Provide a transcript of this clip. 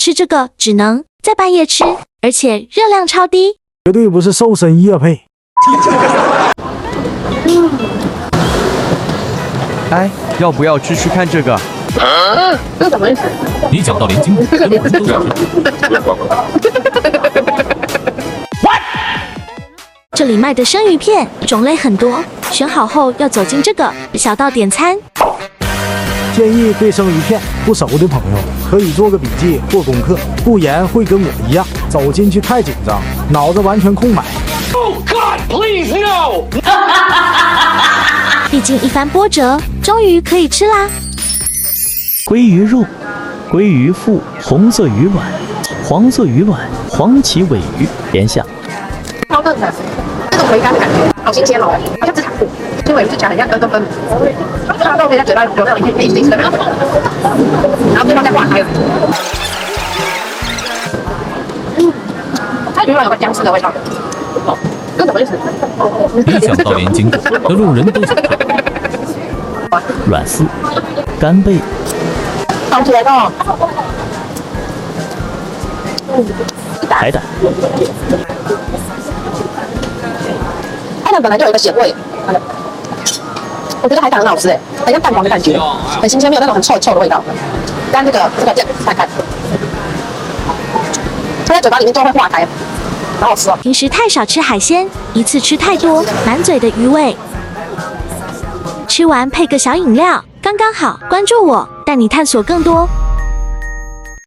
吃这个只能在半夜吃，而且热量超低。绝对不是瘦身叶配。哎，要不要吃吃看这个？这什么意思？你讲到连筋骨，跟我人都想听。这里卖的生鱼片种类很多，选好后要走进这个小道点餐。建议对生鱼片不熟的朋友可以做个笔记或功课，不然会跟我一样走进去太紧张，脑子完全空白。历 经一番波折，终于可以吃啦！鲑鱼肉、鲑鱼腹、红色鱼卵、黄色鱼卵、黄鳍尾鱼，连下。超嫩的，这种回甘的感觉，好新鲜哦，好像吃糖醋，因为是夹很像根根根，它到可以在嘴巴有那种一片一丝的，然后对方再化开了。嗯，它鱼卵有个僵尸的。味道，这什么意思？你讲到连筋骨，那路人都想。软丝、干贝、好甜哦。海胆。海胆本来就有一个咸味，我觉得海胆很好吃哎，很像蛋黄的感觉，很新鲜，没有那种很臭臭的味道。但这个这个酱看看，它在嘴巴里面就会化开，好好吃哦。平时太少吃海鲜，一次吃太多，满嘴的鱼味。吃完配个小饮料，刚刚好。关注我，带你探索更多。